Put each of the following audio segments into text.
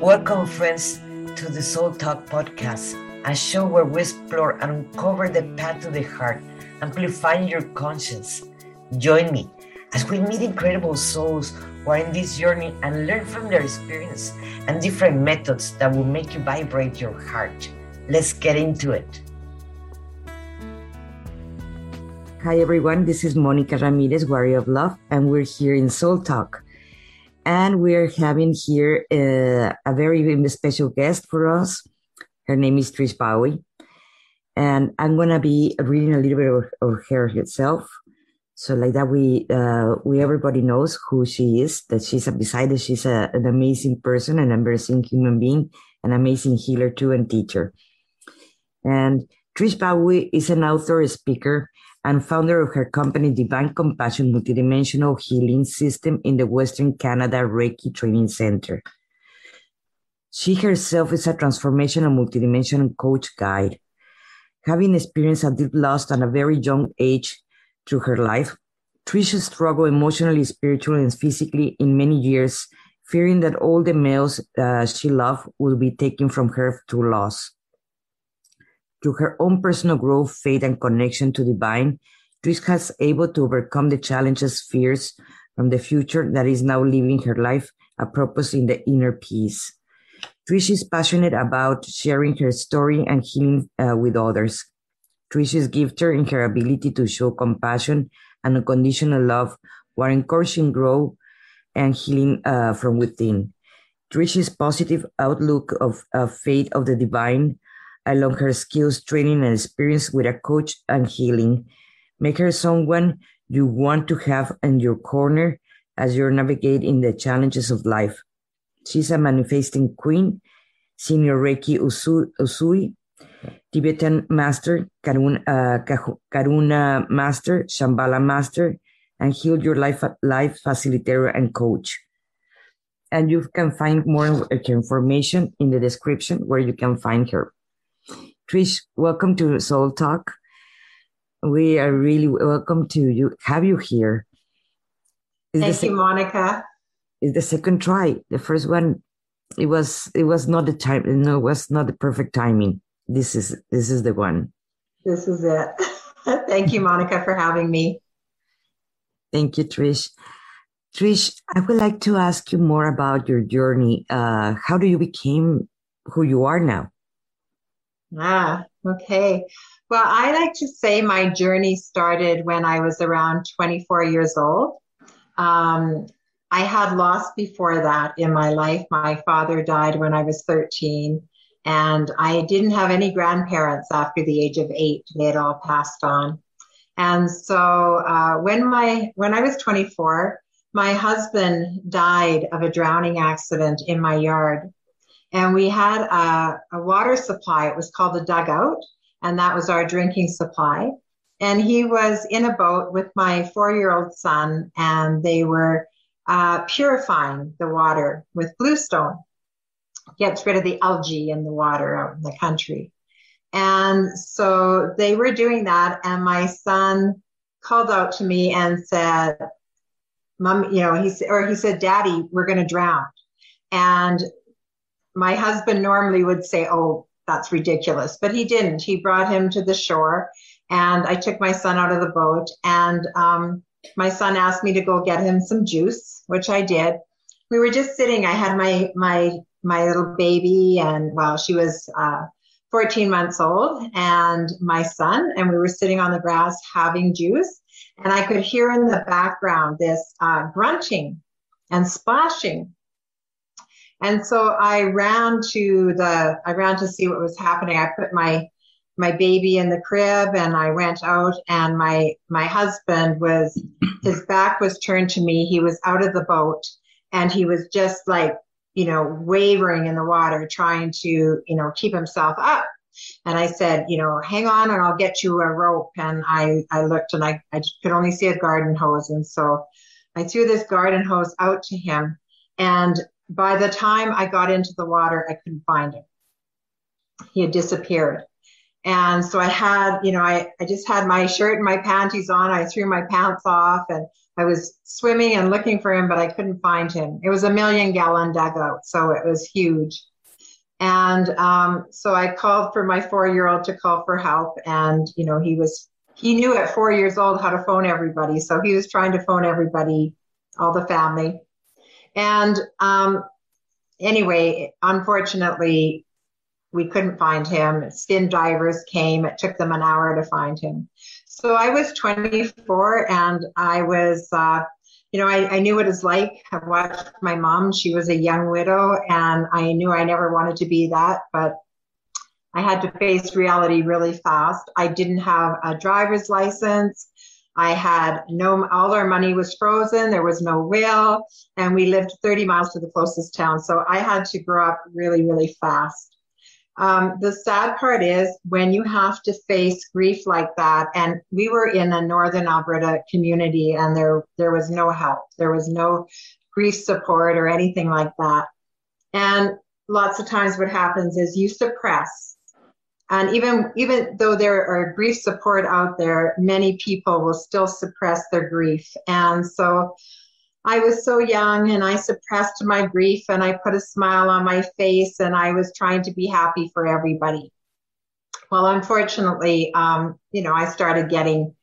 Welcome, friends, to the Soul Talk podcast, a show where we explore and uncover the path to the heart, amplifying your conscience. Join me as we meet incredible souls who are in this journey and learn from their experience and different methods that will make you vibrate your heart. Let's get into it. Hi, everyone. This is Monica Ramirez, Warrior of Love, and we're here in Soul Talk and we're having here uh, a very special guest for us. Her name is Trish Bowie. And I'm going to be reading a little bit of, of her herself. So like that, we, uh, we, everybody knows who she is, that she's a, beside that she's a, an amazing person, an amazing human being, an amazing healer too, and teacher. And Trish Bowie is an author, speaker, and founder of her company Divine Compassion Multidimensional Healing System in the Western Canada Reiki Training Center. She herself is a transformational multidimensional coach guide. Having experienced a deep loss at a very young age through her life, Tricia struggled emotionally, spiritually, and physically in many years, fearing that all the males uh, she loved would be taken from her through loss. Through her own personal growth, faith, and connection to the divine, Trish has able to overcome the challenges, fears from the future that is now living her life a purpose in the inner peace. Trish is passionate about sharing her story and healing uh, with others. Trish is gifted in her ability to show compassion and unconditional love while encouraging growth and healing uh, from within. Trish's positive outlook of, of faith of the divine along her skills, training, and experience with a coach and healing. Make her someone you want to have in your corner as you navigate in the challenges of life. She's a manifesting queen, senior Reiki Usui, Tibetan master, Karuna, uh, Karuna master, Shambhala master, and Heal Your Life, life facilitator and coach. And you can find more information in the description where you can find her. Trish, welcome to Soul Talk. We are really welcome to you have you here. Is Thank you, Monica. Is the second try. The first one, it was it was not the time. No, it was not the perfect timing. This is this is the one. This is it. Thank you, Monica, for having me. Thank you, Trish. Trish, I would like to ask you more about your journey. Uh, how do you became who you are now? Ah, okay. Well, I like to say my journey started when I was around 24 years old. Um, I had lost before that in my life. My father died when I was 13, and I didn't have any grandparents after the age of eight. They had all passed on. And so uh, when my when I was 24, my husband died of a drowning accident in my yard and we had a, a water supply. It was called a dugout, and that was our drinking supply. And he was in a boat with my four year old son, and they were uh, purifying the water with bluestone, gets rid of the algae in the water out in the country. And so they were doing that, and my son called out to me and said, Mom, you know, he or he said, Daddy, we're going to drown. And my husband normally would say, Oh, that's ridiculous, but he didn't. He brought him to the shore and I took my son out of the boat and um, my son asked me to go get him some juice, which I did. We were just sitting. I had my, my, my little baby and well, she was, uh, 14 months old and my son, and we were sitting on the grass having juice. And I could hear in the background this uh, grunting and splashing. And so I ran to the, I ran to see what was happening. I put my, my baby in the crib and I went out and my, my husband was, his back was turned to me. He was out of the boat and he was just like, you know, wavering in the water, trying to, you know, keep himself up. And I said, you know, hang on and I'll get you a rope. And I, I looked and I, I could only see a garden hose. And so I threw this garden hose out to him. And by the time I got into the water, I couldn't find him. He had disappeared. And so I had, you know, I, I just had my shirt and my panties on. I threw my pants off and I was swimming and looking for him, but I couldn't find him. It was a million gallon dugout, so it was huge. And um, so I called for my four year old to call for help. And, you know, he was, he knew at four years old how to phone everybody. So he was trying to phone everybody, all the family. And um, anyway, unfortunately, we couldn't find him. Skin divers came. It took them an hour to find him. So I was 24 and I was, uh, you know, I, I knew what it was like. I watched my mom. She was a young widow and I knew I never wanted to be that, but I had to face reality really fast. I didn't have a driver's license. I had no, all our money was frozen. There was no will. And we lived 30 miles to the closest town. So I had to grow up really, really fast. Um, the sad part is when you have to face grief like that, and we were in a northern Alberta community, and there there was no help, there was no grief support or anything like that. And lots of times, what happens is you suppress, and even even though there are grief support out there, many people will still suppress their grief, and so I was so young and I suppressed my grief and I put a smile on my face and I was trying to be happy for everybody. Well, unfortunately, um, you know, I started getting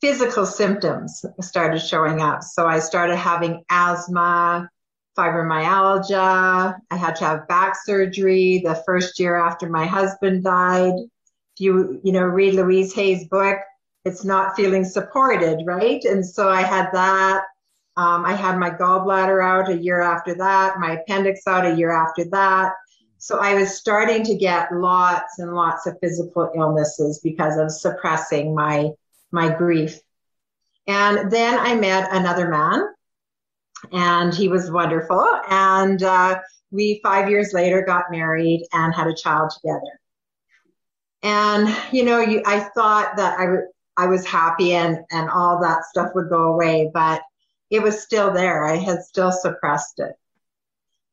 physical symptoms started showing up. So I started having asthma, fibromyalgia. I had to have back surgery the first year after my husband died. If you, you know, read Louise Hay's book, it's not feeling supported, right? And so I had that. Um, I had my gallbladder out a year after that, my appendix out a year after that. So I was starting to get lots and lots of physical illnesses because of suppressing my my grief. And then I met another man, and he was wonderful. And uh, we five years later got married and had a child together. And you know, you, I thought that I, I was happy and and all that stuff would go away, but it was still there. I had still suppressed it.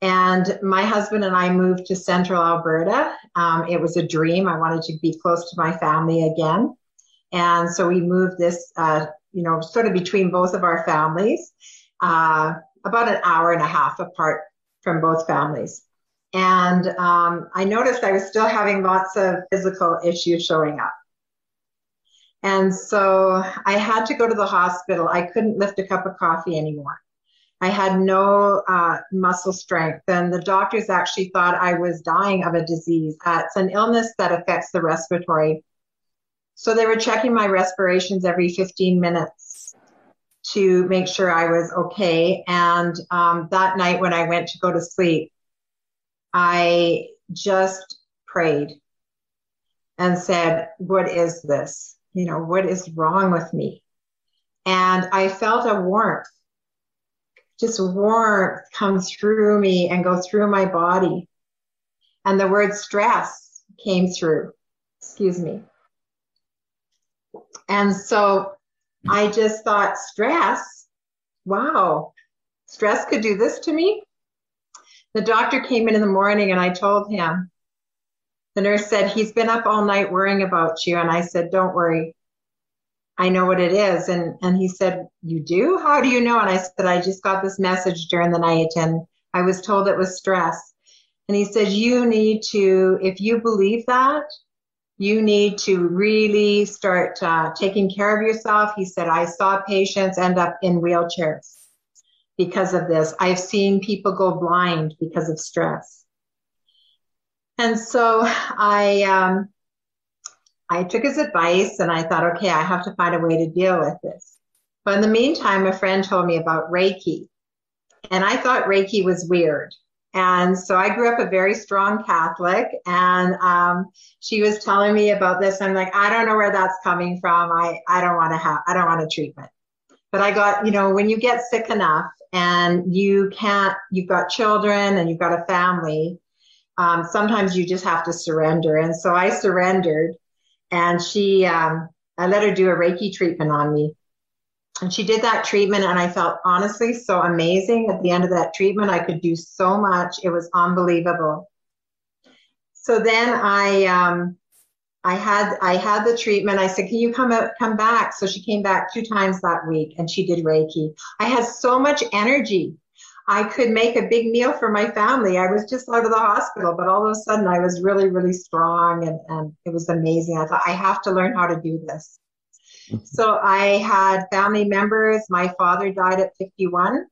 And my husband and I moved to central Alberta. Um, it was a dream. I wanted to be close to my family again. And so we moved this, uh, you know, sort of between both of our families, uh, about an hour and a half apart from both families. And um, I noticed I was still having lots of physical issues showing up. And so I had to go to the hospital. I couldn't lift a cup of coffee anymore. I had no uh, muscle strength, and the doctors actually thought I was dying of a disease. Uh, it's an illness that affects the respiratory. So they were checking my respirations every 15 minutes to make sure I was okay. And um, that night when I went to go to sleep, I just prayed and said, What is this? you know, what is wrong with me? And I felt a warmth, just warmth come through me and go through my body. And the word stress came through. Excuse me. And so I just thought, stress? Wow, stress could do this to me? The doctor came in in the morning and I told him, the nurse said, He's been up all night worrying about you. And I said, Don't worry. I know what it is. And, and he said, You do? How do you know? And I said, I just got this message during the night and I was told it was stress. And he said, You need to, if you believe that, you need to really start uh, taking care of yourself. He said, I saw patients end up in wheelchairs because of this. I've seen people go blind because of stress. And so I, um, I took his advice and I thought, okay, I have to find a way to deal with this. But in the meantime, a friend told me about Reiki. And I thought Reiki was weird. And so I grew up a very strong Catholic, and um, she was telling me about this. I'm like, I don't know where that's coming from. I, I don't want to have, I don't want a treatment. But I got, you know, when you get sick enough and you can't, you've got children and you've got a family, um, sometimes you just have to surrender. And so I surrendered, and she, um, I let her do a Reiki treatment on me. And she did that treatment, and I felt honestly so amazing at the end of that treatment. I could do so much, it was unbelievable. So then I, um, I had I had the treatment. I said, "Can you come come back?" So she came back two times that week, and she did Reiki. I had so much energy. I could make a big meal for my family. I was just out of the hospital, but all of a sudden I was really, really strong, and and it was amazing. I thought I have to learn how to do this. So I had family members. My father died at 51.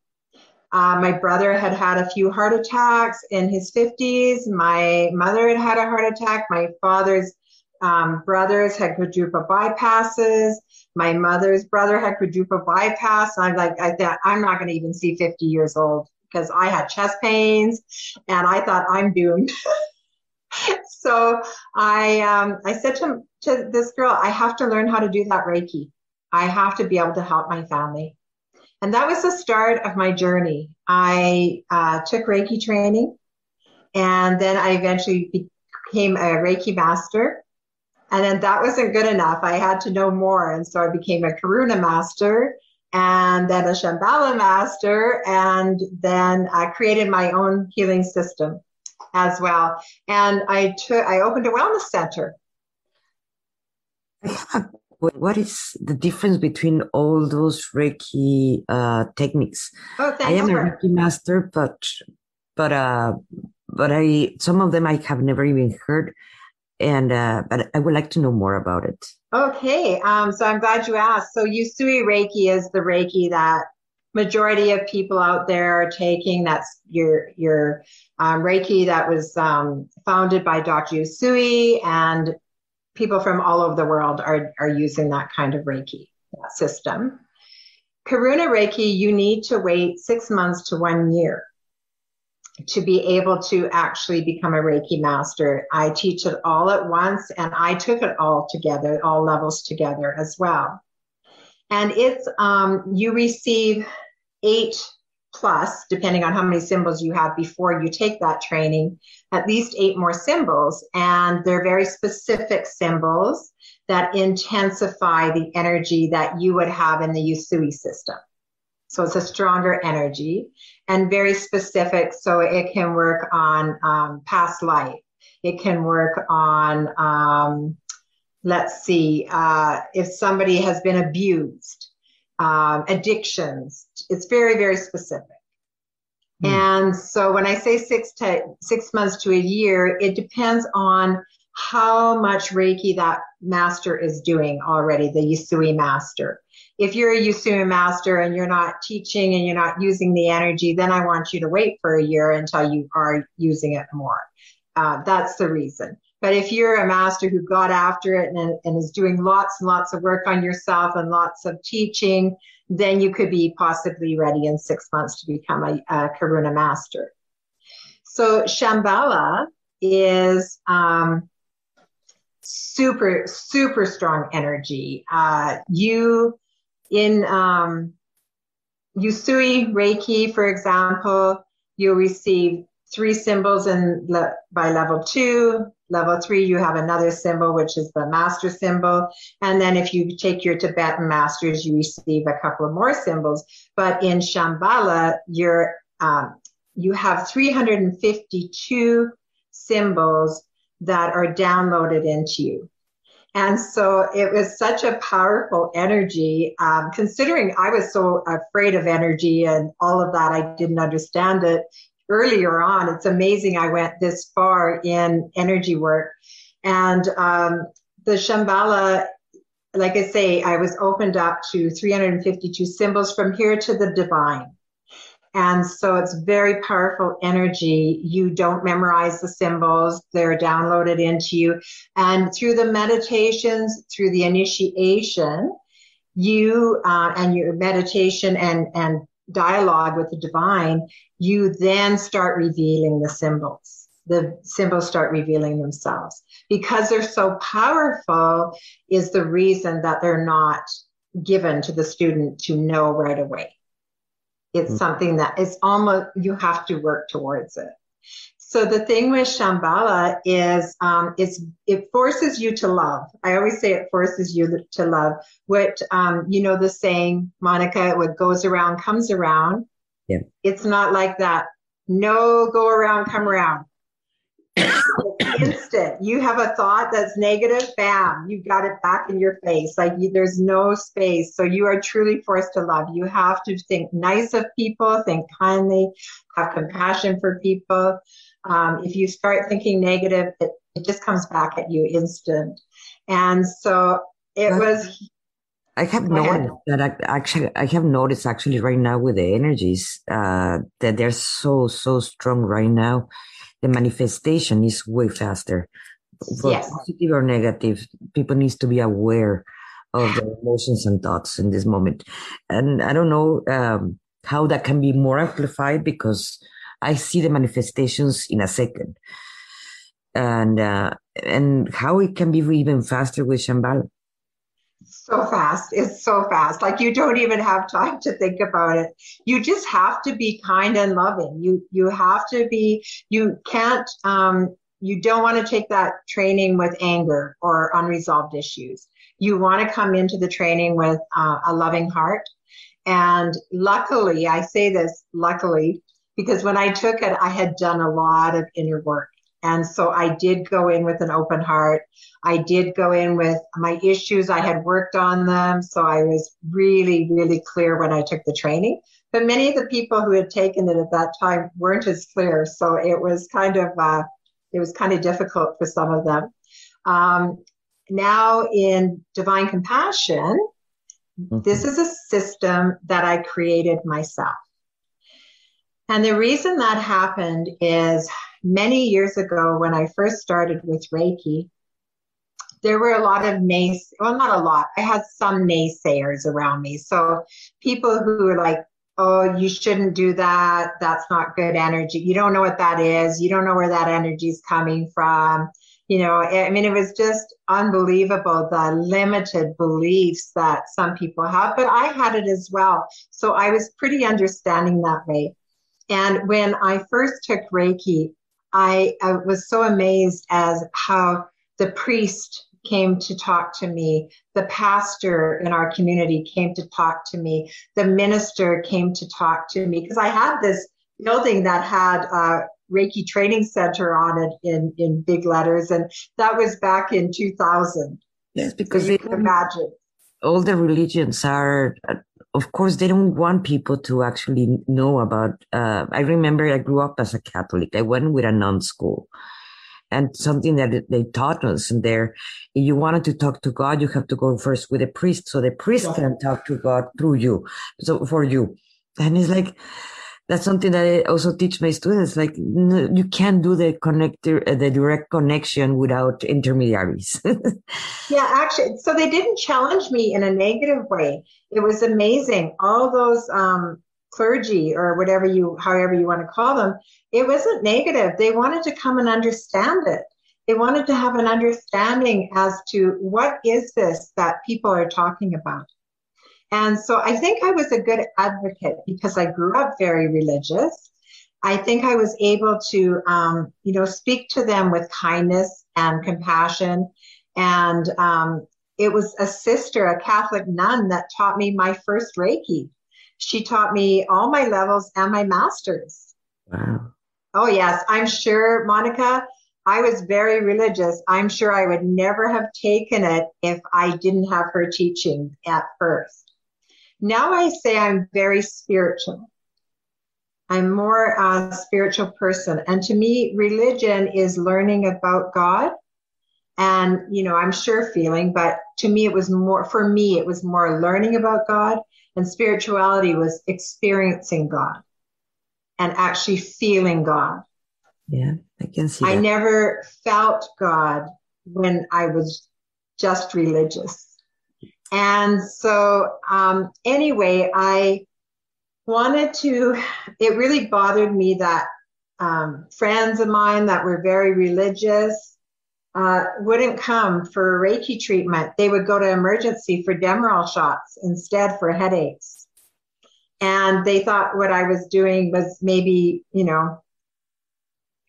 Uh, my brother had had a few heart attacks in his 50s. My mother had had a heart attack. My father's um, brothers had quadruple bypasses. My mother's brother had quadruple bypass. I'm like, I thought I'm not going to even see 50 years old because I had chest pains, and I thought I'm doomed. so I um, I said to to this girl, I have to learn how to do that Reiki. I have to be able to help my family. And that was the start of my journey. I uh, took Reiki training, and then I eventually became a Reiki master. And then that wasn't good enough. I had to know more. And so I became a Karuna master and then a Shambhala master, and then I created my own healing system as well. And I took, I opened a wellness center. What is the difference between all those Reiki uh, techniques? Oh, I am a Reiki master, but but uh, but I some of them I have never even heard and uh, but I would like to know more about it. Okay, um, so I'm glad you asked. So Usui Reiki is the Reiki that majority of people out there are taking. That's your your um, Reiki that was um, founded by Dr. Usui, and people from all over the world are are using that kind of Reiki system. Karuna Reiki, you need to wait six months to one year to be able to actually become a Reiki master. I teach it all at once and I took it all together, all levels together as well. And it's, um, you receive eight plus, depending on how many symbols you have before you take that training, at least eight more symbols. And they're very specific symbols that intensify the energy that you would have in the Usui system. So it's a stronger energy and very specific. So it can work on um, past life. It can work on, um, let's see, uh, if somebody has been abused, um, addictions. It's very, very specific. Mm. And so when I say six to six months to a year, it depends on how much Reiki that master is doing already, the Usui master if you're a Usui master and you're not teaching and you're not using the energy, then I want you to wait for a year until you are using it more. Uh, that's the reason. But if you're a master who got after it and, and is doing lots and lots of work on yourself and lots of teaching, then you could be possibly ready in six months to become a, a Karuna master. So Shambhala is um, super, super strong energy. Uh, you in um, Usui Reiki, for example, you'll receive three symbols in le- by level two. Level three, you have another symbol, which is the master symbol. And then if you take your Tibetan masters, you receive a couple of more symbols. But in Shambhala, you're, um, you have 352 symbols that are downloaded into you. And so it was such a powerful energy. Um, considering I was so afraid of energy and all of that, I didn't understand it earlier on. It's amazing I went this far in energy work. And um, the Shambhala, like I say, I was opened up to 352 symbols from here to the divine. And so it's very powerful energy. You don't memorize the symbols, they're downloaded into you. And through the meditations, through the initiation, you uh, and your meditation and, and dialogue with the divine, you then start revealing the symbols. The symbols start revealing themselves because they're so powerful, is the reason that they're not given to the student to know right away. It's mm-hmm. something that is almost, you have to work towards it. So the thing with Shambhala is, um, it's, it forces you to love. I always say it forces you to love. What, um, you know, the saying, Monica, what goes around comes around. Yeah. It's not like that. No, go around, come around. Instant. You have a thought that's negative, bam, you've got it back in your face. Like you, there's no space. So you are truly forced to love. You have to think nice of people, think kindly, have compassion for people. Um, if you start thinking negative, it, it just comes back at you instant. And so it was. I have noticed that I, actually I have noticed actually right now with the energies uh, that they're so so strong right now the manifestation is way faster. For yes. positive or negative, people needs to be aware of their emotions and thoughts in this moment. And I don't know um, how that can be more amplified because I see the manifestations in a second. And uh, and how it can be even faster with Shambhala so fast. It's so fast. Like you don't even have time to think about it. You just have to be kind and loving. You you have to be. You can't. Um, you don't want to take that training with anger or unresolved issues. You want to come into the training with uh, a loving heart. And luckily, I say this luckily because when I took it, I had done a lot of inner work. And so I did go in with an open heart. I did go in with my issues. I had worked on them. So I was really, really clear when I took the training. But many of the people who had taken it at that time weren't as clear. So it was kind of, uh, it was kind of difficult for some of them. Um, now in divine compassion, mm-hmm. this is a system that I created myself. And the reason that happened is many years ago when I first started with Reiki, there were a lot of nays, well, not a lot. I had some naysayers around me. So people who were like, oh, you shouldn't do that. That's not good energy. You don't know what that is. You don't know where that energy is coming from. You know, I mean, it was just unbelievable the limited beliefs that some people have, but I had it as well. So I was pretty understanding that way. And when I first took Reiki, I, I was so amazed as how the priest came to talk to me. The pastor in our community came to talk to me. The minister came to talk to me because I had this building that had a Reiki Training Center on it in, in big letters. And that was back in 2000. Yes, because you can imagine. All the religions are of course, they don't want people to actually know about. Uh, I remember I grew up as a Catholic. I went with a nun school. And something that they taught us in there, if you wanted to talk to God, you have to go first with a priest. So the priest yeah. can talk to God through you. So for you. And it's like, that's something that I also teach my students. Like you can't do the connector, uh, the direct connection without intermediaries. yeah, actually, so they didn't challenge me in a negative way. It was amazing. All those um, clergy or whatever you, however you want to call them, it wasn't negative. They wanted to come and understand it. They wanted to have an understanding as to what is this that people are talking about. And so I think I was a good advocate because I grew up very religious. I think I was able to, um, you know, speak to them with kindness and compassion. And um, it was a sister, a Catholic nun, that taught me my first Reiki. She taught me all my levels and my masters. Wow. Oh, yes. I'm sure, Monica, I was very religious. I'm sure I would never have taken it if I didn't have her teaching at first. Now I say I'm very spiritual. I'm more a spiritual person. And to me, religion is learning about God. And, you know, I'm sure feeling, but to me, it was more, for me, it was more learning about God. And spirituality was experiencing God and actually feeling God. Yeah, I can see. I never felt God when I was just religious. And so, um, anyway, I wanted to, it really bothered me that um, friends of mine that were very religious uh, wouldn't come for Reiki treatment. They would go to emergency for Demerol shots instead for headaches. And they thought what I was doing was maybe, you know,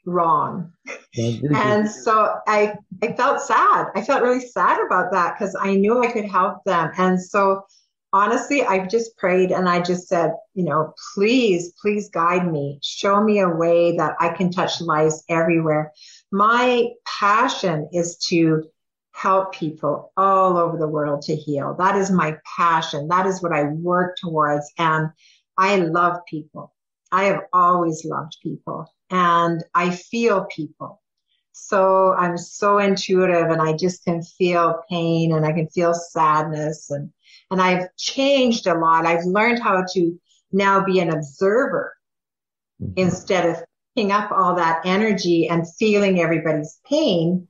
wrong. and so I I felt sad. I felt really sad about that because I knew I could help them. And so honestly, I just prayed and I just said, you know, please, please guide me. Show me a way that I can touch lives everywhere. my passion is to help people all over the world to heal. That is my passion. That is what I work towards. And I love people. I have always loved people and I feel people. So I'm so intuitive and I just can feel pain and I can feel sadness and, and I've changed a lot. I've learned how to now be an observer mm-hmm. instead of picking up all that energy and feeling everybody's pain.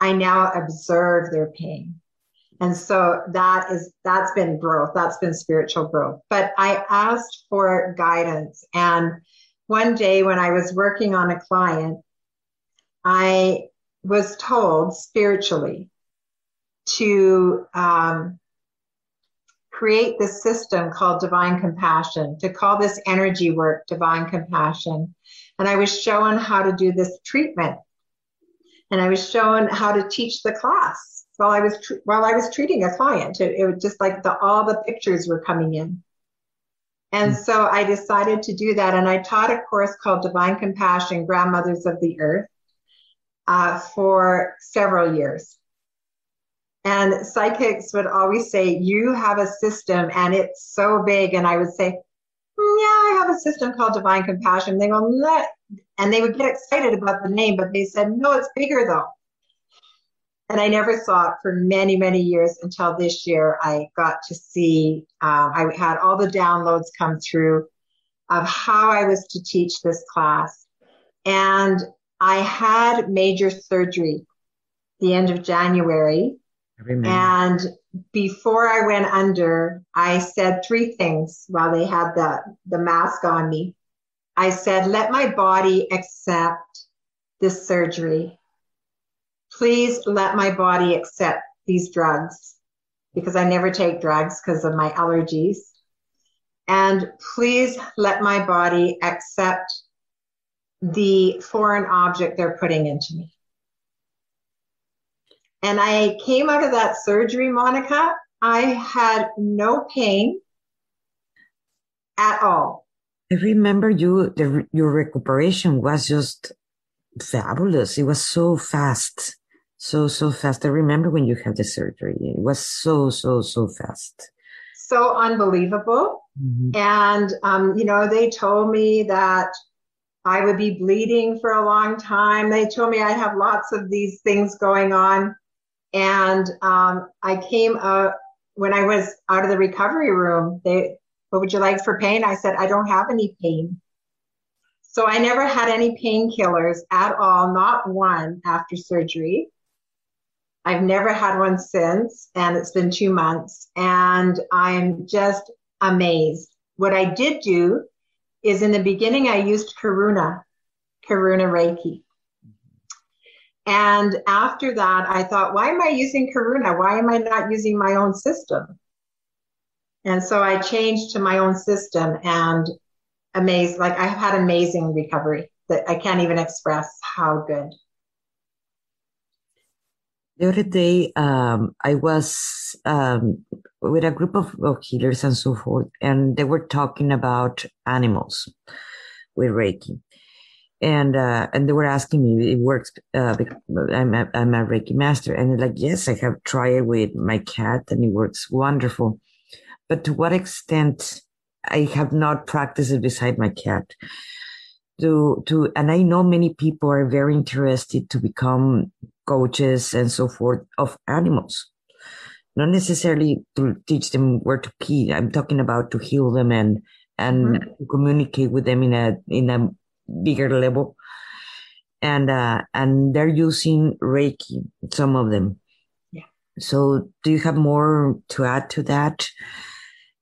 I now observe their pain. And so that is, that's been growth. That's been spiritual growth. But I asked for guidance. And one day when I was working on a client, I was told spiritually to um, create this system called divine compassion, to call this energy work divine compassion. And I was shown how to do this treatment. And I was shown how to teach the class while I was tr- while I was treating a client. It, it was just like the, all the pictures were coming in. And so I decided to do that. And I taught a course called Divine Compassion, Grandmothers of the Earth, uh, for several years. And psychics would always say, You have a system and it's so big. And I would say, mm, Yeah, I have a system called Divine Compassion. They go. And they would get excited about the name, but they said, No, it's bigger though. And I never saw it for many, many years until this year. I got to see, um, I had all the downloads come through of how I was to teach this class. And I had major surgery the end of January and before I went under, I said three things while they had the, the mask on me. I said, let my body accept this surgery. Please let my body accept these drugs because I never take drugs because of my allergies. And please let my body accept the foreign object they're putting into me. And I came out of that surgery, Monica. I had no pain at all. I remember you, the, your recuperation was just fabulous. It was so fast, so, so fast. I remember when you had the surgery, it was so, so, so fast. So unbelievable. Mm-hmm. And, um, you know, they told me that I would be bleeding for a long time. They told me I'd have lots of these things going on. And um, I came up when I was out of the recovery room. They, what would you like for pain? I said, I don't have any pain. So I never had any painkillers at all, not one after surgery. I've never had one since, and it's been two months, and I'm just amazed. What I did do is in the beginning, I used Karuna, Karuna Reiki. And after that, I thought, why am I using Karuna? Why am I not using my own system? And so I changed to my own system and amazed, like I've had amazing recovery that I can't even express how good. The other day, um, I was um, with a group of, of healers and so forth, and they were talking about animals with Reiki. And uh, and they were asking me it works uh, I'm a, I'm a Reiki master. And like yes I have tried it with my cat and it works wonderful. But to what extent I have not practiced it beside my cat? To to and I know many people are very interested to become coaches and so forth of animals. Not necessarily to teach them where to pee. I'm talking about to heal them and and mm-hmm. communicate with them in a in a bigger level. And uh, and they're using reiki some of them. Yeah. So do you have more to add to that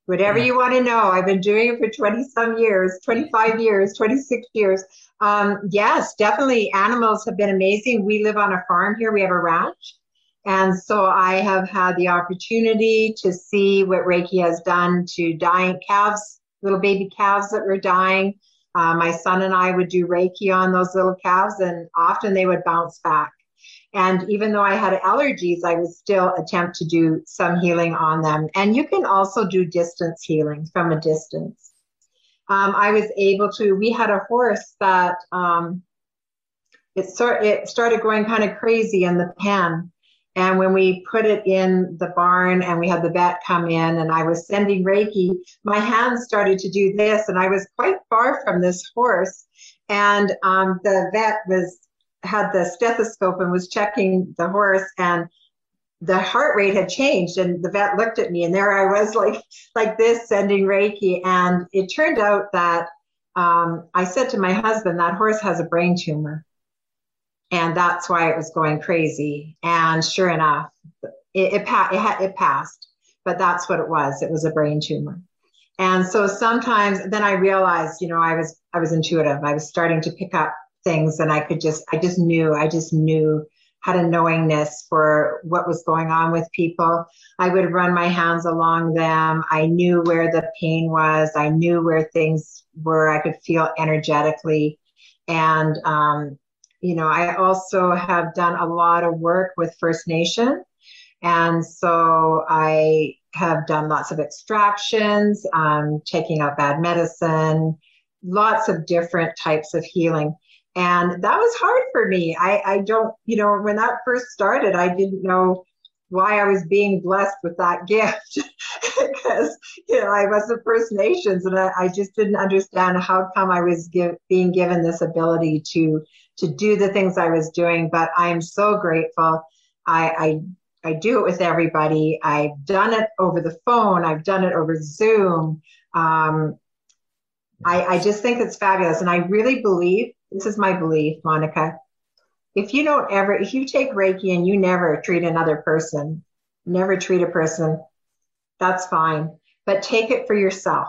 whatever you want to know. I've been doing it for 20 some years 25 years 26 years. Um, yes definitely animals have been amazing. We live on a farm here. We have a ranch. And so i have had the opportunity to see what reiki has done to dying calves little baby calves that were dying. Uh, my son and I would do Reiki on those little calves, and often they would bounce back. And even though I had allergies, I would still attempt to do some healing on them. And you can also do distance healing from a distance. Um, I was able to, we had a horse that um, it it started going kind of crazy in the pen. And when we put it in the barn and we had the vet come in and I was sending Reiki, my hands started to do this and I was quite far from this horse. And um, the vet was had the stethoscope and was checking the horse and the heart rate had changed and the vet looked at me and there I was like like this sending Reiki. And it turned out that um, I said to my husband that horse has a brain tumor. And that's why it was going crazy. And sure enough it it, pa- it, ha- it passed. But that's what it was. It was a brain tumor. And so sometimes then I realized you know I was I was intuitive. I was starting to pick up things and I could just I just knew I just knew had a knowingness for what was going on with people. I would run my hands along them. I knew where the pain was. I knew where things were. I could feel energetically. And, um, you know, I also have done a lot of work with First Nation. And so I have done lots of extractions, um, taking out bad medicine, lots of different types of healing. And that was hard for me. I, I don't, you know, when that first started, I didn't know why I was being blessed with that gift because, you know, I was the First Nations and I, I just didn't understand how come I was give, being given this ability to, to do the things I was doing. But I'm so grateful. I, I, I do it with everybody. I've done it over the phone. I've done it over Zoom. Um, I, I just think it's fabulous. And I really believe this is my belief, Monica. If you don't ever, if you take Reiki and you never treat another person, never treat a person, that's fine. But take it for yourself.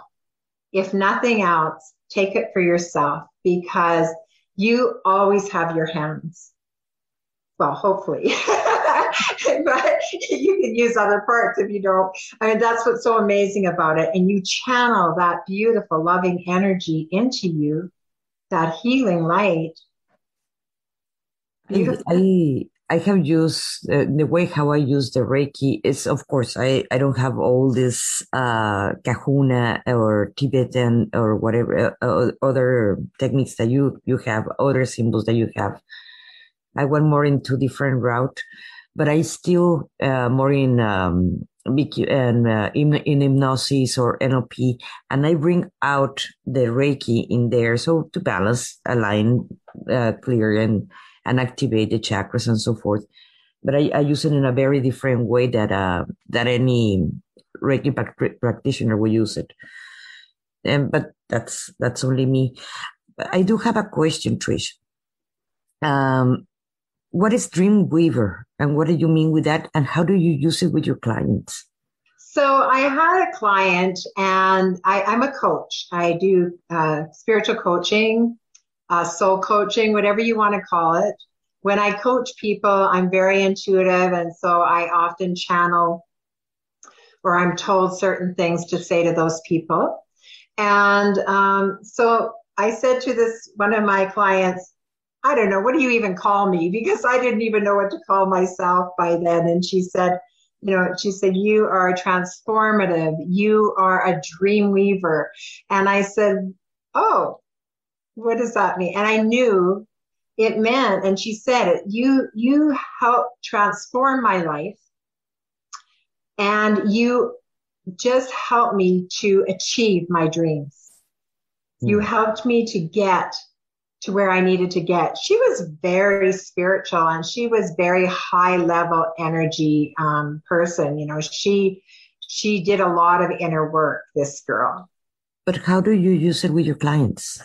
If nothing else, take it for yourself because you always have your hands. Well, hopefully. but you can use other parts if you don't. I mean, that's what's so amazing about it. And you channel that beautiful, loving energy into you that healing light. I I have used uh, the way how I use the Reiki is of course I I don't have all this uh, Karuna or Tibetan or whatever uh, other techniques that you you have other symbols that you have. I went more into different route, but I still uh, more in um, and uh, in, in hypnosis or NLP, and I bring out the Reiki in there, so to balance, align, uh, clear, and and activate the chakras and so forth. But I, I use it in a very different way that uh, that any Reiki practitioner will use it. And but that's that's only me. But I do have a question, Trish. Um, what is Dreamweaver and what do you mean with that? And how do you use it with your clients? So I had a client and I, am a coach. I do uh, spiritual coaching, uh, soul coaching, whatever you want to call it. When I coach people, I'm very intuitive. And so I often channel or I'm told certain things to say to those people. And um, so I said to this one of my clients, I don't know, what do you even call me? Because I didn't even know what to call myself by then. And she said, you know, she said, you are transformative. You are a dream weaver. And I said, oh, what does that mean? And I knew it meant, and she said it, you, you help transform my life and you just helped me to achieve my dreams. Mm. You helped me to get to where I needed to get. She was very spiritual and she was very high level energy um, person. You know, she she did a lot of inner work. This girl. But how do you use it with your clients?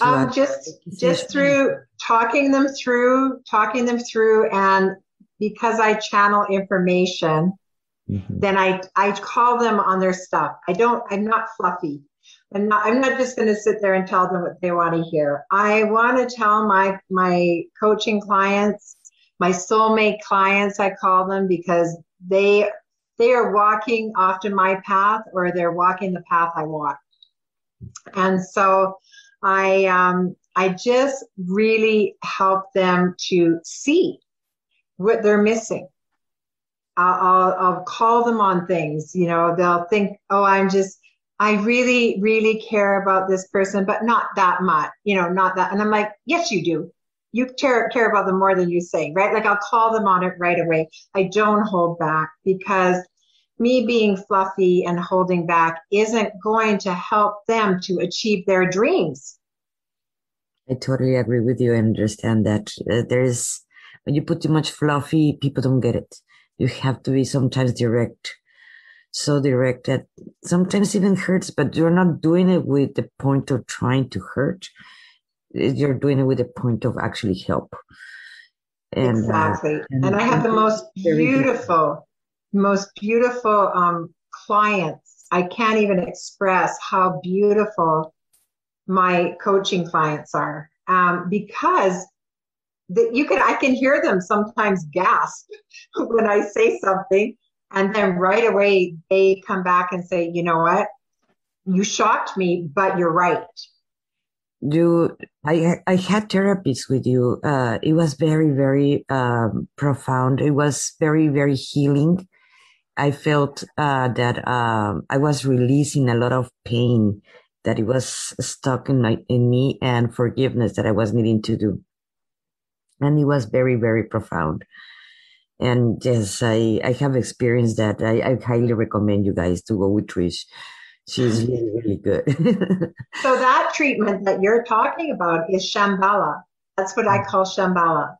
Um, just just through talking them through, talking them through, and because I channel information, mm-hmm. then I I call them on their stuff. I don't. I'm not fluffy. I'm not, I'm not just going to sit there and tell them what they want to hear. I want to tell my, my coaching clients, my soulmate clients, I call them because they, they are walking often my path or they're walking the path I walk. And so I, um, I just really help them to see what they're missing. I'll, I'll call them on things, you know, they'll think, oh, I'm just, I really, really care about this person, but not that much, you know, not that. And I'm like, yes, you do. you care, care about them more than you say, right? Like I'll call them on it right away. I don't hold back because me being fluffy and holding back isn't going to help them to achieve their dreams. I totally agree with you. I understand that uh, there's, when you put too much fluffy, people don't get it. You have to be sometimes direct, so direct that sometimes even hurts, but you're not doing it with the point of trying to hurt. You're doing it with the point of actually help. And, uh, exactly. Uh, and, and, I have the most beautiful, most beautiful um, clients. I can't even express how beautiful my coaching clients are um, because that you can I can hear them sometimes gasp when I say something, and then right away they come back and say, you know what, you shocked me, but you're right. You, I, I had therapies with you. Uh, it was very, very um, profound. It was very, very healing. I felt uh, that um, I was releasing a lot of pain that it was stuck in my in me and forgiveness that I was needing to do. And it was very, very profound. And yes, I, I have experienced that. I, I highly recommend you guys to go with Trish. She's really, really good. so that treatment that you're talking about is Shambhala. That's what I call Shambhala.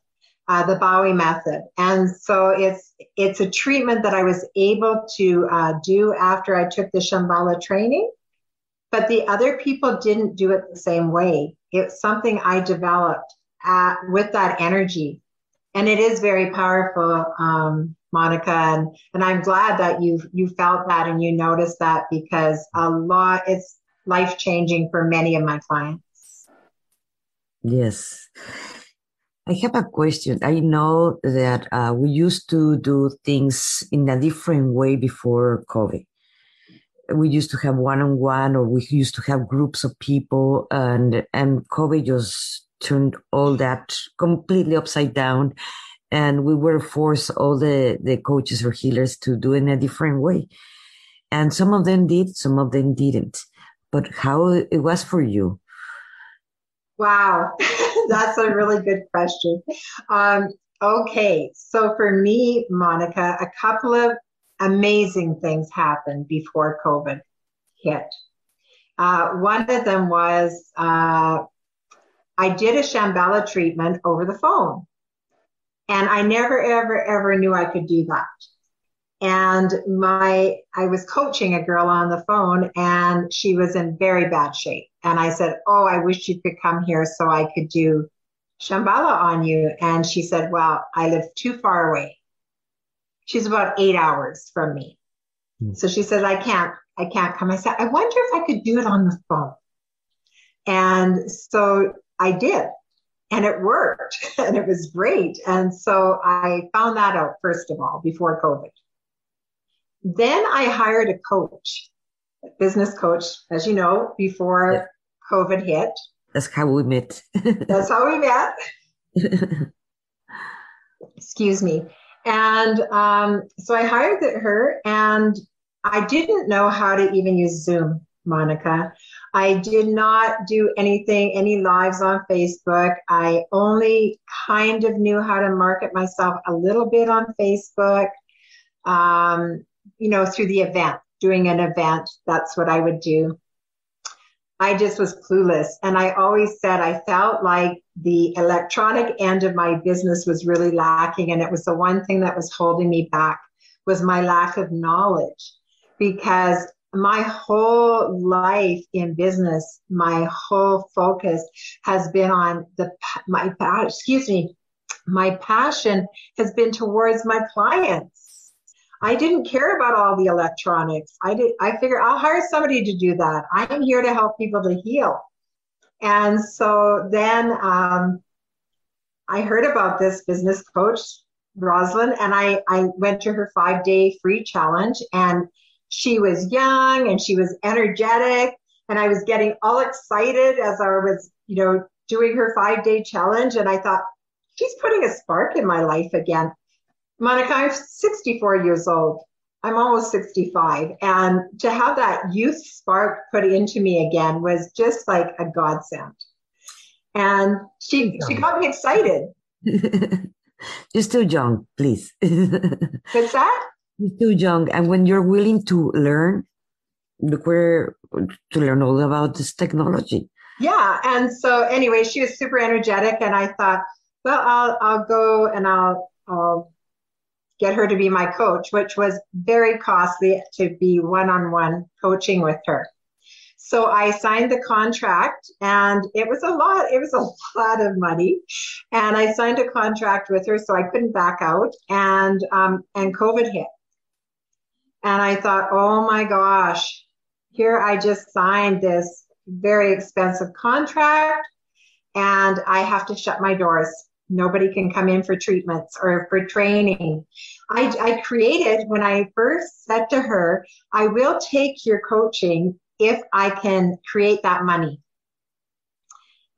Uh, the Bowie method. And so it's it's a treatment that I was able to uh, do after I took the Shambhala training. But the other people didn't do it the same way. It's something I developed at, with that energy. And it is very powerful, um, Monica. And, and I'm glad that you you felt that and you noticed that because a lot, it's life changing for many of my clients. Yes. I have a question. I know that uh, we used to do things in a different way before COVID we used to have one-on-one or we used to have groups of people and and covid just turned all that completely upside down and we were forced all the the coaches or healers to do it in a different way. And some of them did some of them didn't. But how it was for you? Wow. That's a really good question. Um, okay. So for me monica a couple of amazing things happened before COVID hit. Uh, one of them was uh, I did a Shambhala treatment over the phone. And I never, ever, ever knew I could do that. And my, I was coaching a girl on the phone and she was in very bad shape. And I said, Oh, I wish you could come here so I could do Shambhala on you. And she said, Well, I live too far away. She's about eight hours from me. Mm. So she says, I can't, I can't come. I said, I wonder if I could do it on the phone. And so I did. And it worked and it was great. And so I found that out, first of all, before COVID. Then I hired a coach, a business coach, as you know, before yeah. COVID hit. That's how we met. That's how we met. Excuse me. And um, so I hired her, and I didn't know how to even use Zoom, Monica. I did not do anything, any lives on Facebook. I only kind of knew how to market myself a little bit on Facebook, um, you know, through the event, doing an event. That's what I would do. I just was clueless. And I always said I felt like the electronic end of my business was really lacking. And it was the one thing that was holding me back was my lack of knowledge because my whole life in business, my whole focus has been on the, my, excuse me, my passion has been towards my clients I didn't care about all the electronics. I did. I figured I'll hire somebody to do that. I'm here to help people to heal. And so then um, I heard about this business coach, Rosalind, and I, I went to her five day free challenge. And she was young and she was energetic. And I was getting all excited as I was, you know, doing her five day challenge. And I thought, she's putting a spark in my life again. Monica, I'm 64 years old. I'm almost 65. And to have that youth spark put into me again was just like a godsend. And she she got me excited. you're still young, please. What's that? Still young, and when you're willing to learn, look where to learn all about this technology. Yeah, and so anyway, she was super energetic, and I thought, well, I'll I'll go and I'll I'll get her to be my coach, which was very costly to be one on one coaching with her. So I signed the contract and it was a lot, it was a lot of money. And I signed a contract with her so I couldn't back out and um, and COVID hit. And I thought, oh my gosh, here I just signed this very expensive contract and I have to shut my doors. Nobody can come in for treatments or for training. I, I created when I first said to her, I will take your coaching if I can create that money.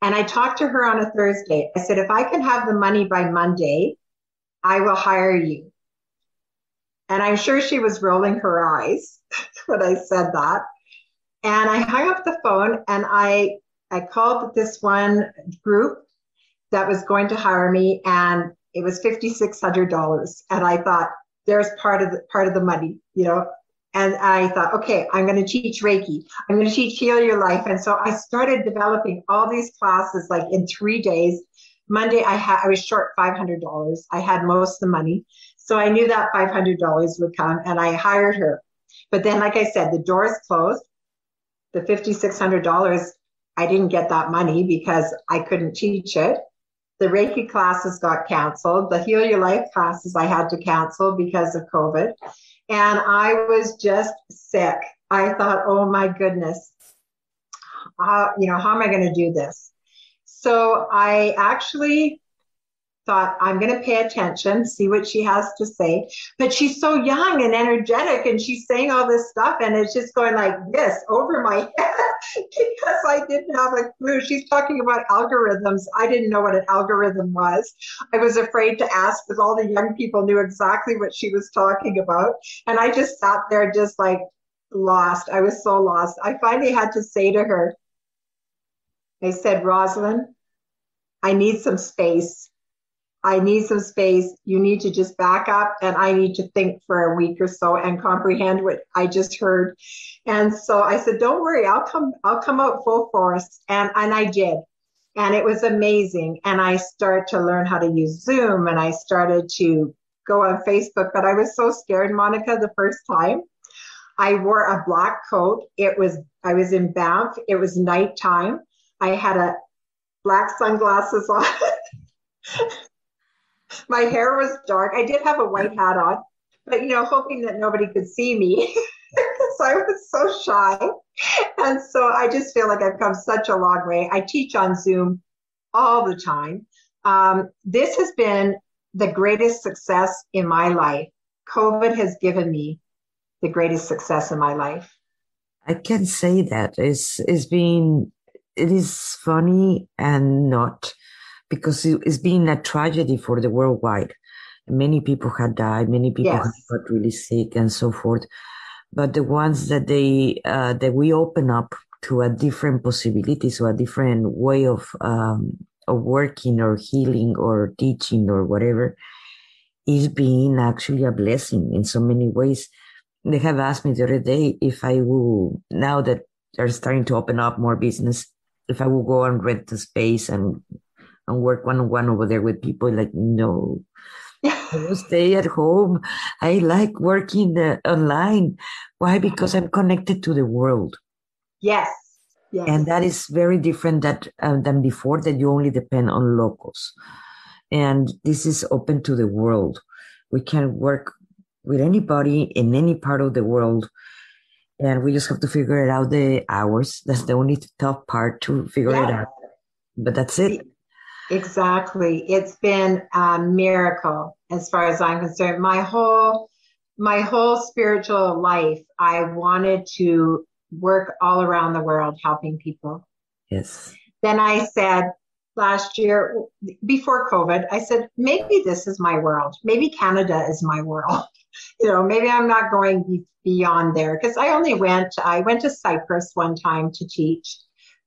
And I talked to her on a Thursday. I said, if I can have the money by Monday, I will hire you. And I'm sure she was rolling her eyes when I said that. And I hung up the phone and I I called this one group that was going to hire me and it was $5600 and I thought there's part of the part of the money, you know. And I thought, okay, I'm going to teach Reiki. I'm going to teach Heal Your Life. And so I started developing all these classes like in three days. Monday, I had I was short $500. I had most of the money, so I knew that $500 would come, and I hired her. But then, like I said, the doors closed. The $5,600, I didn't get that money because I couldn't teach it. The Reiki classes got canceled. The Heal Your Life classes I had to cancel because of COVID. And I was just sick. I thought, oh my goodness, how, you know, how am I going to do this? So I actually thought I'm going to pay attention, see what she has to say. But she's so young and energetic, and she's saying all this stuff, and it's just going like this over my head because I didn't have a clue. She's talking about algorithms. I didn't know what an algorithm was. I was afraid to ask because all the young people knew exactly what she was talking about, and I just sat there just like lost. I was so lost. I finally had to say to her, I said, Rosalind, I need some space. I need some space. You need to just back up and I need to think for a week or so and comprehend what I just heard. And so I said, don't worry, I'll come, I'll come out full force. And, and I did. And it was amazing. And I started to learn how to use Zoom and I started to go on Facebook, but I was so scared, Monica, the first time. I wore a black coat. It was, I was in Banff. It was nighttime. I had a black sunglasses on. my hair was dark. I did have a white hat on, but you know, hoping that nobody could see me because I was so shy. And so I just feel like I've come such a long way. I teach on Zoom all the time. Um, this has been the greatest success in my life. COVID has given me the greatest success in my life. I can say that it's it's been it is funny and not because it's been a tragedy for the worldwide. Many people had died, many people yes. got really sick and so forth. But the ones that they, uh, that we open up to a different possibility, so a different way of, um, of working or healing or teaching or whatever is being actually a blessing in so many ways. They have asked me the other day if I will, now that they're starting to open up more business, if I will go and rent the space and and work one on one over there with people. Like, no, stay at home. I like working uh, online. Why? Because I'm connected to the world. Yes. Yes. And that is very different that, uh, than before that you only depend on locals. And this is open to the world. We can work with anybody in any part of the world. And we just have to figure it out the hours. That's the only tough part to figure yeah. it out. But that's it. Exactly. It's been a miracle as far as I'm concerned. My whole my whole spiritual life, I wanted to work all around the world helping people. Yes. Then I said last year before COVID, I said maybe this is my world. Maybe Canada is my world. you know, maybe I'm not going beyond there because I only went I went to Cyprus one time to teach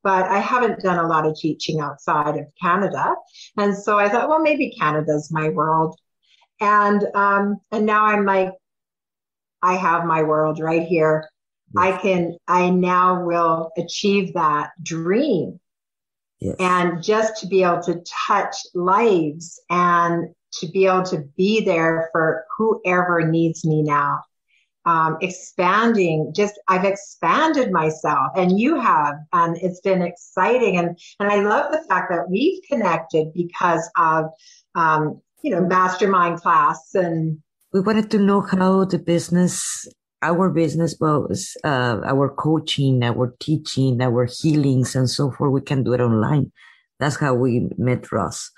but I haven't done a lot of teaching outside of Canada. And so I thought, well, maybe Canada's my world. And um, and now I'm like, I have my world right here. Yes. I can, I now will achieve that dream. Yes. And just to be able to touch lives and to be able to be there for whoever needs me now. Um, expanding, just I've expanded myself and you have, and it's been exciting. And, and I love the fact that we've connected because of, um, you know, mastermind class and we wanted to know how the business our business was uh, our coaching our teaching our healings and so forth we can do it online that's how we met ross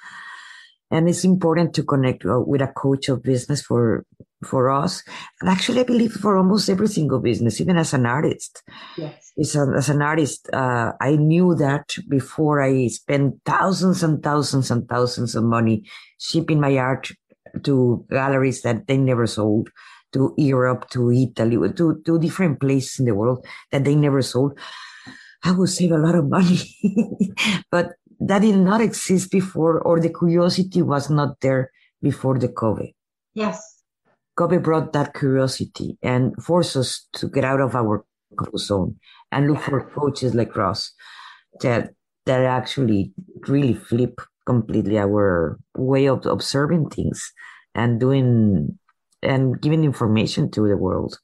and it's important to connect uh, with a coach of business for for us and actually i believe for almost every single business even as an artist yes it's a, as an artist uh, i knew that before i spent thousands and thousands and thousands of money shipping my art to galleries that they never sold, to Europe, to Italy, to, to different places in the world that they never sold. I would save a lot of money. but that did not exist before, or the curiosity was not there before the COVID. Yes. COVID brought that curiosity and forced us to get out of our comfort zone and look for coaches like Ross that that actually really flip completely our way of observing things and doing and giving information to the world.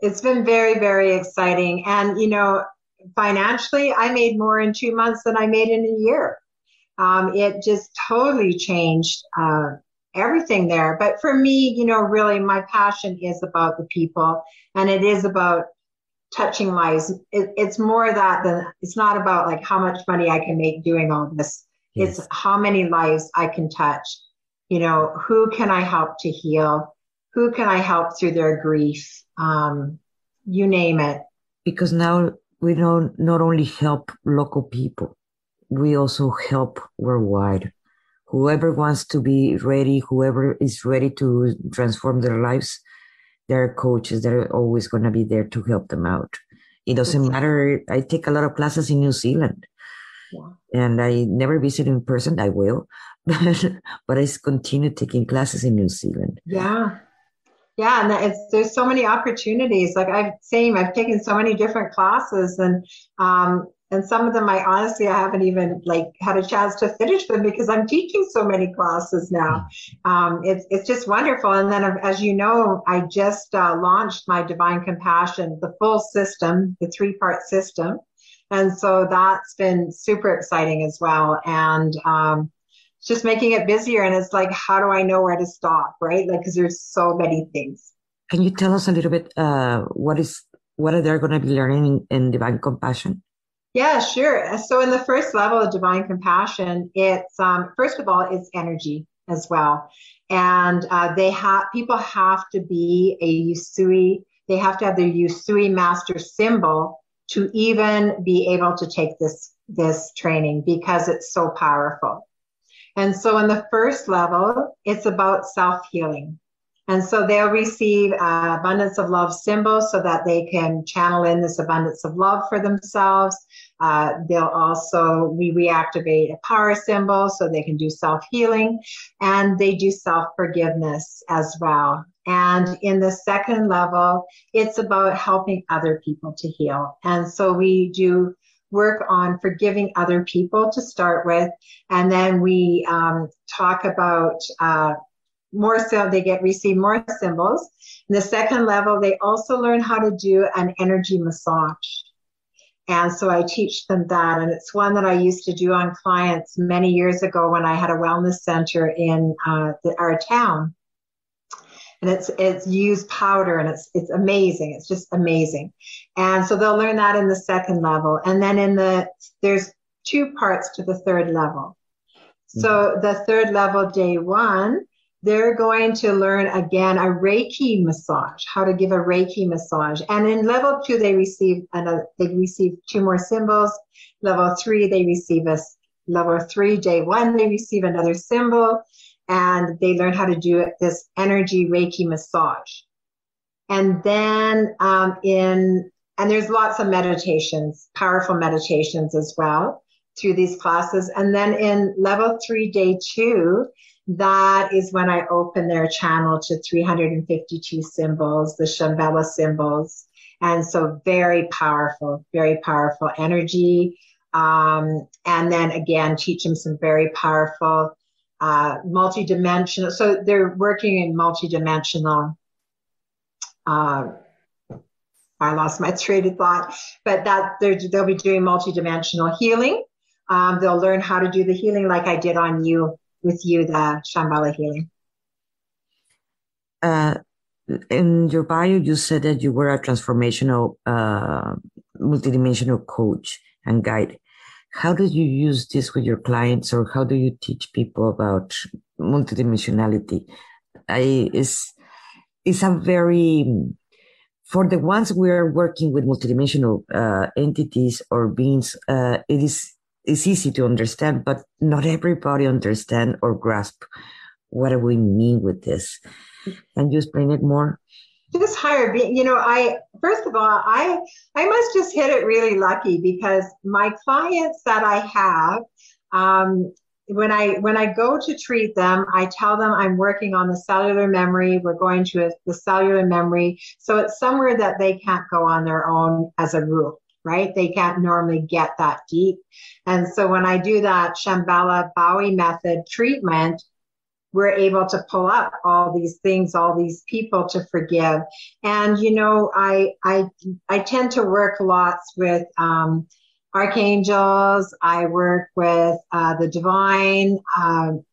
It's been very, very exciting. And, you know, financially, I made more in two months than I made in a year. Um, it just totally changed uh, everything there. But for me, you know, really my passion is about the people and it is about touching lives. It, it's more that than it's not about like how much money I can make doing all this. Yes. It's how many lives I can touch. You know, who can I help to heal? Who can I help through their grief? Um, you name it. Because now we don't not only help local people, we also help worldwide. Whoever wants to be ready, whoever is ready to transform their lives, there are coaches that are always going to be there to help them out. It doesn't matter. I take a lot of classes in New Zealand and I never visit in person. I will, but I continue taking classes in New Zealand. Yeah. Yeah, and it's, there's so many opportunities. Like I've same, I've taken so many different classes, and um, and some of them I honestly I haven't even like had a chance to finish them because I'm teaching so many classes now. Um, it's it's just wonderful. And then as you know, I just uh, launched my Divine Compassion, the full system, the three part system. And so that's been super exciting as well. And um, just making it busier. And it's like, how do I know where to stop? Right. Like, because there's so many things. Can you tell us a little bit uh, what is what are they going to be learning in, in divine compassion? Yeah, sure. So in the first level of divine compassion, it's um, first of all, it's energy as well, and uh, they have people have to be a Usui. They have to have their Usui master symbol to even be able to take this this training because it's so powerful. And so in the first level, it's about self-healing. And so they'll receive uh, abundance of love symbols so that they can channel in this abundance of love for themselves. Uh, they'll also we reactivate a power symbol so they can do self healing, and they do self forgiveness as well. And in the second level, it's about helping other people to heal. And so we do work on forgiving other people to start with. And then we um, talk about uh, more so they get receive more symbols. In the second level, they also learn how to do an energy massage. And so I teach them that. And it's one that I used to do on clients many years ago when I had a wellness center in uh, the, our town and it's it's used powder and it's it's amazing it's just amazing and so they'll learn that in the second level and then in the there's two parts to the third level so mm-hmm. the third level day one they're going to learn again a reiki massage how to give a reiki massage and in level two they receive another they receive two more symbols level three they receive a level three day one they receive another symbol and they learn how to do this energy Reiki massage. And then um, in and there's lots of meditations, powerful meditations as well through these classes. And then in level three, day two, that is when I open their channel to 352 symbols, the Shambhala symbols. And so very powerful, very powerful energy. Um, and then again, teach them some very powerful, uh, multidimensional. So they're working in multidimensional, uh, I lost my train of thought, but that they'll be doing multidimensional healing. Um, they'll learn how to do the healing like I did on you with you, the Shambhala healing. Uh, in your bio, you said that you were a transformational, uh, multidimensional coach and guide. How do you use this with your clients, or how do you teach people about multidimensionality? I is is a very for the ones we are working with multidimensional uh, entities or beings. Uh, it is it's easy to understand, but not everybody understand or grasp what do we mean with this. Can you explain it more? Just higher being, you know, I first of all, I I must just hit it really lucky because my clients that I have, um, when I when I go to treat them, I tell them I'm working on the cellular memory. We're going to a, the cellular memory, so it's somewhere that they can't go on their own as a rule right? They can't normally get that deep. And so when I do that Shambhala Bowie method treatment, we're able to pull up all these things, all these people to forgive. And, you know, I, I, I tend to work lots with, um, archangels. I work with, uh, the divine, um,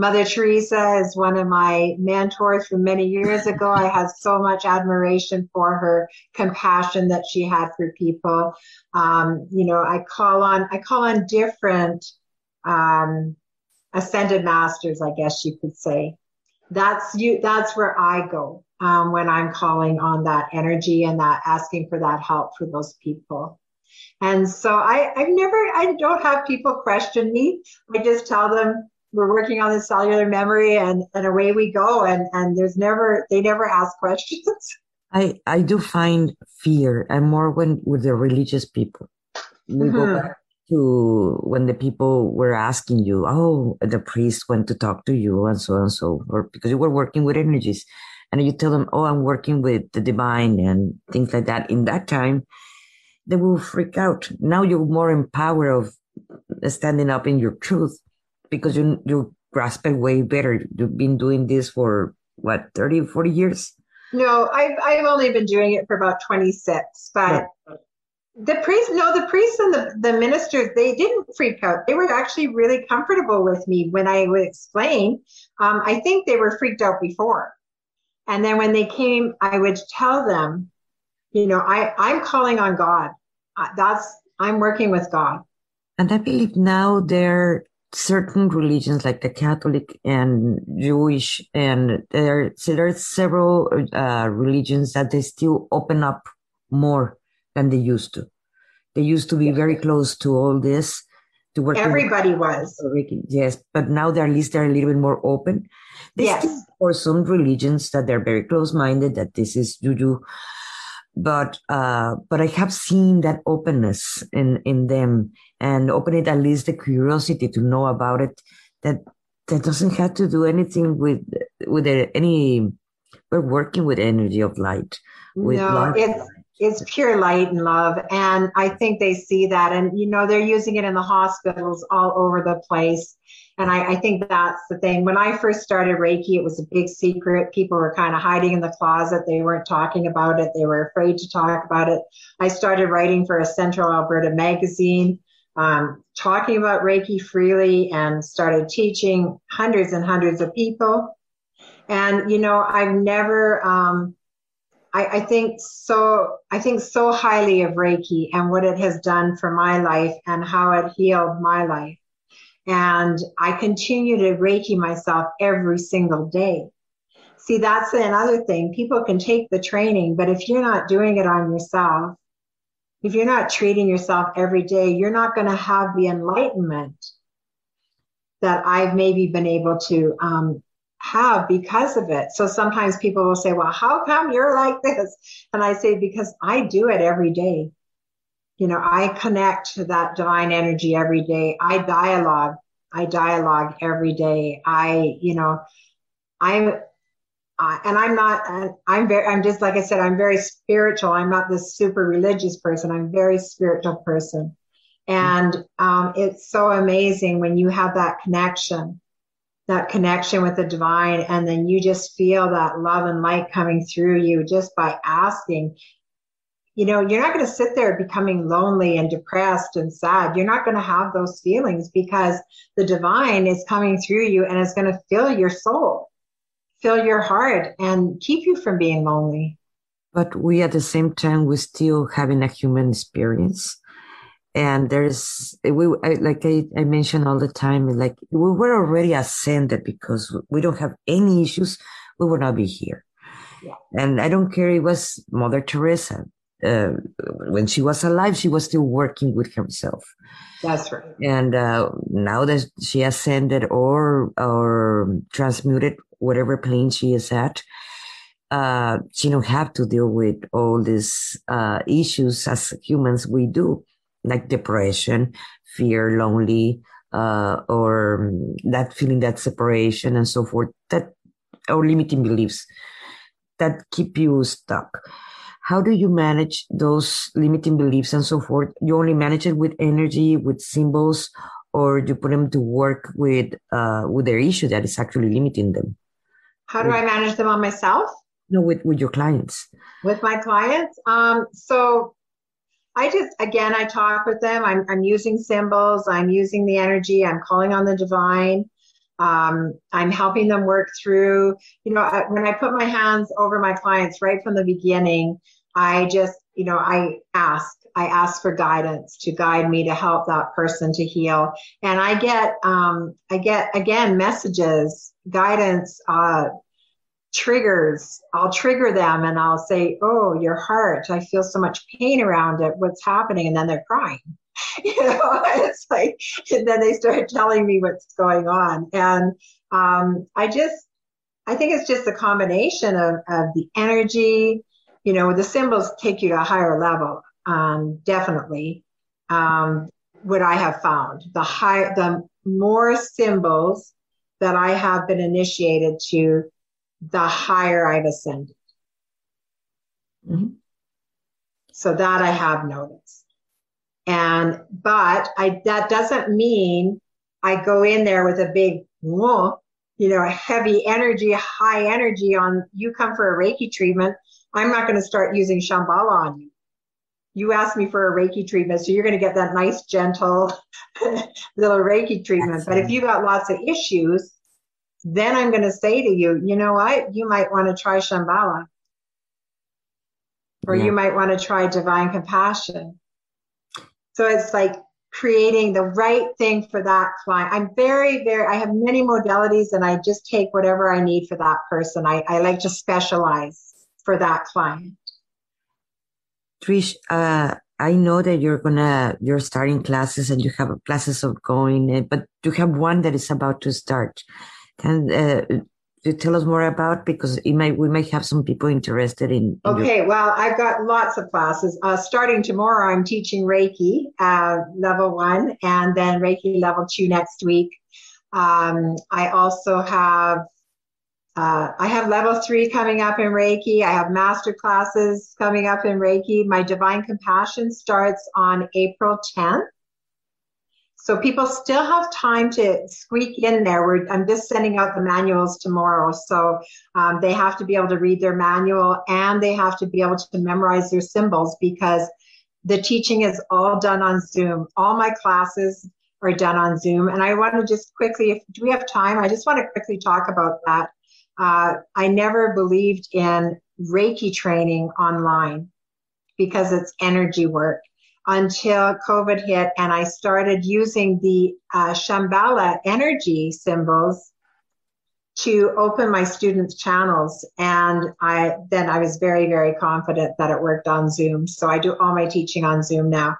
Mother Teresa is one of my mentors from many years ago. I have so much admiration for her compassion that she had for people. Um, you know, I call on I call on different um, ascended masters, I guess you could say. That's you. That's where I go um, when I'm calling on that energy and that asking for that help for those people. And so I, I've never, I don't have people question me. I just tell them, we're working on the cellular memory and, and away we go. And, and there's never, they never ask questions. I, I do find fear and more when with the religious people. We mm-hmm. go back to when the people were asking you, oh, the priest went to talk to you and so and so, or because you were working with energies. And you tell them, oh, I'm working with the divine and things like that. In that time, they will freak out. Now you're more empowered of standing up in your truth because you you grasp it way better. You've been doing this for what 30, 40 years? No, I've I've only been doing it for about 26, but yeah. the priests no, the priests and the, the ministers, they didn't freak out. They were actually really comfortable with me when I would explain. Um, I think they were freaked out before. And then when they came, I would tell them, you know, I, I'm calling on God. Uh, that's, I'm working with God. And I believe now they're certain religions like the Catholic and Jewish, and there, so there are several uh, religions that they still open up more than they used to. They used to be very close to all this. To work Everybody was. Yes, but now they're at least they're a little bit more open. They yes. Still, for some religions that they're very close-minded, that this is juju, but uh, but I have seen that openness in in them and opening at least the curiosity to know about it. That that doesn't have to do anything with with any. We're working with energy of light. With no, it's it's pure light and love, and I think they see that, and you know they're using it in the hospitals all over the place and I, I, think that's the thing. When I first started Reiki, it was a big secret. People were kind of hiding in the closet. They weren't talking about it. They were afraid to talk about it. I started writing for a Central Alberta magazine, um, talking about Reiki freely and started teaching hundreds and hundreds of people. And, you know, I've never, um, I, I think so, I think so highly of Reiki and what it has done for my life and how it healed my life. And I continue to Reiki myself every single day. See, that's another thing. People can take the training, but if you're not doing it on yourself, if you're not treating yourself every day, you're not going to have the enlightenment that I've maybe been able to um, have because of it. So sometimes people will say, well, how come you're like this? And I say, because I do it every day. You know, I connect to that divine energy every day. I dialogue. I dialogue every day. I, you know, I'm, uh, and I'm not, I'm very, I'm just, like I said, I'm very spiritual. I'm not this super religious person. I'm very spiritual person. And um, it's so amazing when you have that connection that connection with the divine and then you just feel that love and light coming through you just by asking you know you're not going to sit there becoming lonely and depressed and sad. You're not going to have those feelings because the divine is coming through you and is going to fill your soul fill your heart and keep you from being lonely. But we at the same time we're still having a human experience. And there's we like I, I mentioned all the time like we were already ascended because we don't have any issues. We would not be here. Yeah. and i don't care it was mother teresa uh, when she was alive she was still working with herself that's right and uh, now that she ascended or or transmuted whatever plane she is at uh, she don't have to deal with all these uh, issues as humans we do like depression, fear, lonely, uh, or um, that feeling that separation and so forth, that or limiting beliefs that keep you stuck. How do you manage those limiting beliefs and so forth? You only manage it with energy, with symbols, or you put them to work with uh, with their issue that is actually limiting them. How do with, I manage them on myself? No, with with your clients. With my clients, um, so I just, again, I talk with them. I'm, I'm using symbols. I'm using the energy. I'm calling on the divine. Um, I'm helping them work through, you know, when I put my hands over my clients right from the beginning, I just, you know, I ask, I ask for guidance to guide me to help that person to heal. And I get, um, I get again, messages, guidance, uh, triggers. I'll trigger them and i'll say oh your heart. I feel so much pain around it. What's happening? And then they're crying. You know it's like and then they start telling me what's going on. And um, i just i think it's just a combination of, of the energy you know the symbols take you to a higher level um, definitely um, what i have found the high the more symbols that i have been initiated to the higher I've ascended. Mm-hmm. So that I have noticed. And, but I, that doesn't mean I go in there with a big, whoa, you know, heavy energy, high energy on you come for a Reiki treatment. I'm not going to start using Shambhala on you. You asked me for a Reiki treatment, so you're going to get that nice, gentle little Reiki treatment. But if you got lots of issues, then I'm going to say to you, you know what? You might want to try Shambhala. Or yeah. you might want to try divine compassion. So it's like creating the right thing for that client. I'm very, very, I have many modalities and I just take whatever I need for that person. I, I like to specialize for that client. Trish, uh, I know that you're gonna, you're starting classes and you have classes ongoing, but you have one that is about to start. Can uh, you tell us more about because it might we might have some people interested in. in okay, your- well, I've got lots of classes. Uh, starting tomorrow, I'm teaching Reiki uh, level one, and then Reiki level two next week. Um, I also have uh, I have level three coming up in Reiki. I have master classes coming up in Reiki. My Divine Compassion starts on April 10th. So people still have time to squeak in there. We're, I'm just sending out the manuals tomorrow. So um, they have to be able to read their manual and they have to be able to memorize their symbols because the teaching is all done on Zoom. All my classes are done on Zoom. And I want to just quickly, if do we have time? I just want to quickly talk about that. Uh, I never believed in Reiki training online because it's energy work until COVID hit and I started using the uh, Shambhala energy symbols to open my students' channels. And I then I was very, very confident that it worked on Zoom. So I do all my teaching on Zoom now.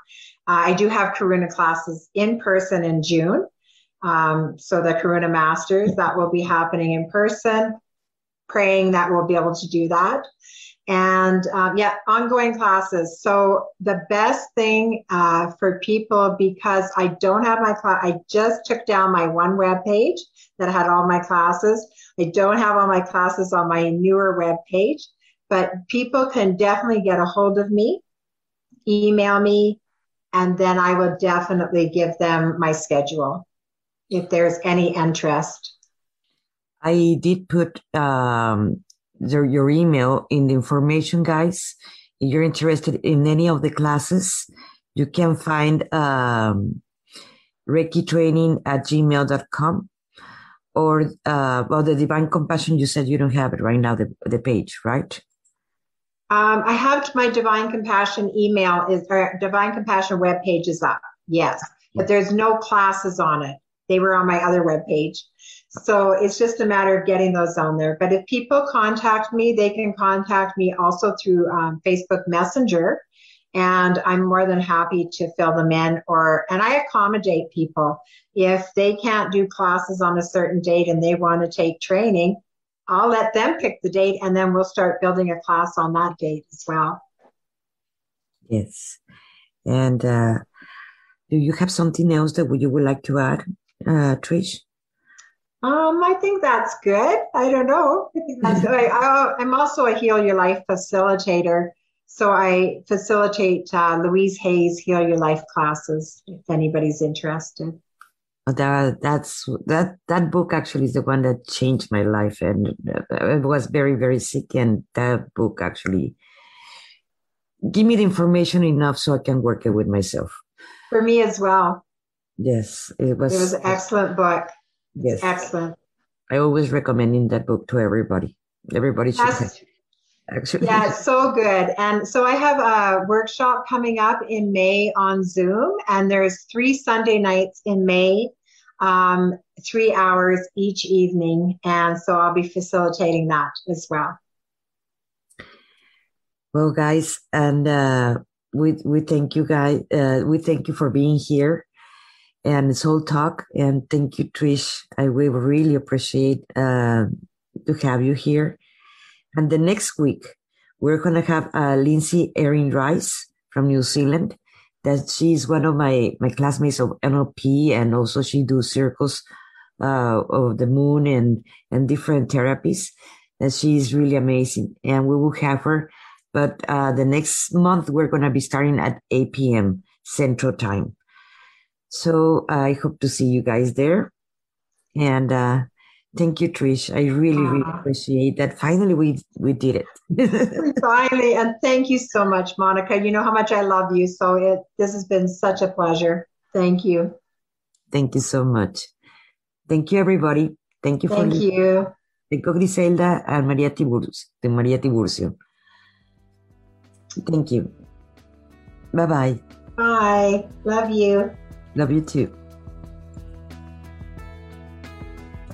Uh, I do have Karuna classes in person in June. Um, so the Karuna Masters, that will be happening in person, praying that we'll be able to do that. And um, yeah, ongoing classes. So the best thing uh, for people, because I don't have my class, I just took down my one web page that had all my classes. I don't have all my classes on my newer web page, but people can definitely get a hold of me, email me, and then I will definitely give them my schedule if there's any interest. I did put um, the, your email in the information, guys. If you're interested in any of the classes, you can find um, Reiki training at gmail.com or uh, well, the Divine Compassion. You said you don't have it right now, the, the page, right? Um, I have my Divine Compassion email is or Divine Compassion web page is up. Yes, but there's no classes on it. They were on my other webpage. So it's just a matter of getting those on there. But if people contact me, they can contact me also through um, Facebook Messenger. And I'm more than happy to fill them in or, and I accommodate people. If they can't do classes on a certain date and they want to take training, I'll let them pick the date and then we'll start building a class on that date as well. Yes. And uh, do you have something else that you would like to add, uh, Trish? Um, I think that's good. I don't know. I think that's good. I, am also a Heal Your Life facilitator. So I facilitate uh, Louise Hay's Heal Your Life classes if anybody's interested. That that's that that book actually is the one that changed my life, and I was very very sick, and that book actually give me the information enough so I can work it with myself. For me as well. Yes, it was. It was an excellent book. Yes. Excellent. I always recommending that book to everybody. Everybody should actually. Yeah, it's so good. And so I have a workshop coming up in May on Zoom, and there's three Sunday nights in May, um, three hours each evening. And so I'll be facilitating that as well. Well, guys, and uh, we we thank you guys. Uh, we thank you for being here and Soul Talk. And thank you, Trish. I will really appreciate uh, to have you here. And the next week, we're going to have uh, Lindsay Erin Rice from New Zealand. That she's one of my, my classmates of NLP, and also she do circles uh, of the moon and and different therapies. And she's really amazing, and we will have her. But uh, the next month, we're going to be starting at 8 p.m. Central Time. So I hope to see you guys there. And uh, thank you, Trish. I really, really appreciate that. Finally, we we did it. Finally, and thank you so much, Monica. You know how much I love you. So it this has been such a pleasure. Thank you. Thank you so much. Thank you, everybody. Thank you for Thank you. Thank you, Griselda and Maria Tiburcio. Maria Tiburcio. Thank you. Bye-bye. Bye. Love you. Love you too.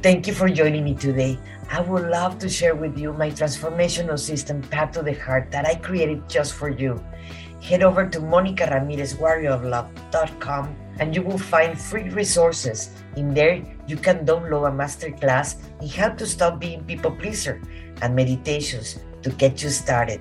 Thank you for joining me today. I would love to share with you my transformational system, Path to the Heart, that I created just for you. Head over to Monica Ramirez, warrioroflove.com, and you will find free resources. In there, you can download a masterclass in how to stop being people pleaser and meditations to get you started.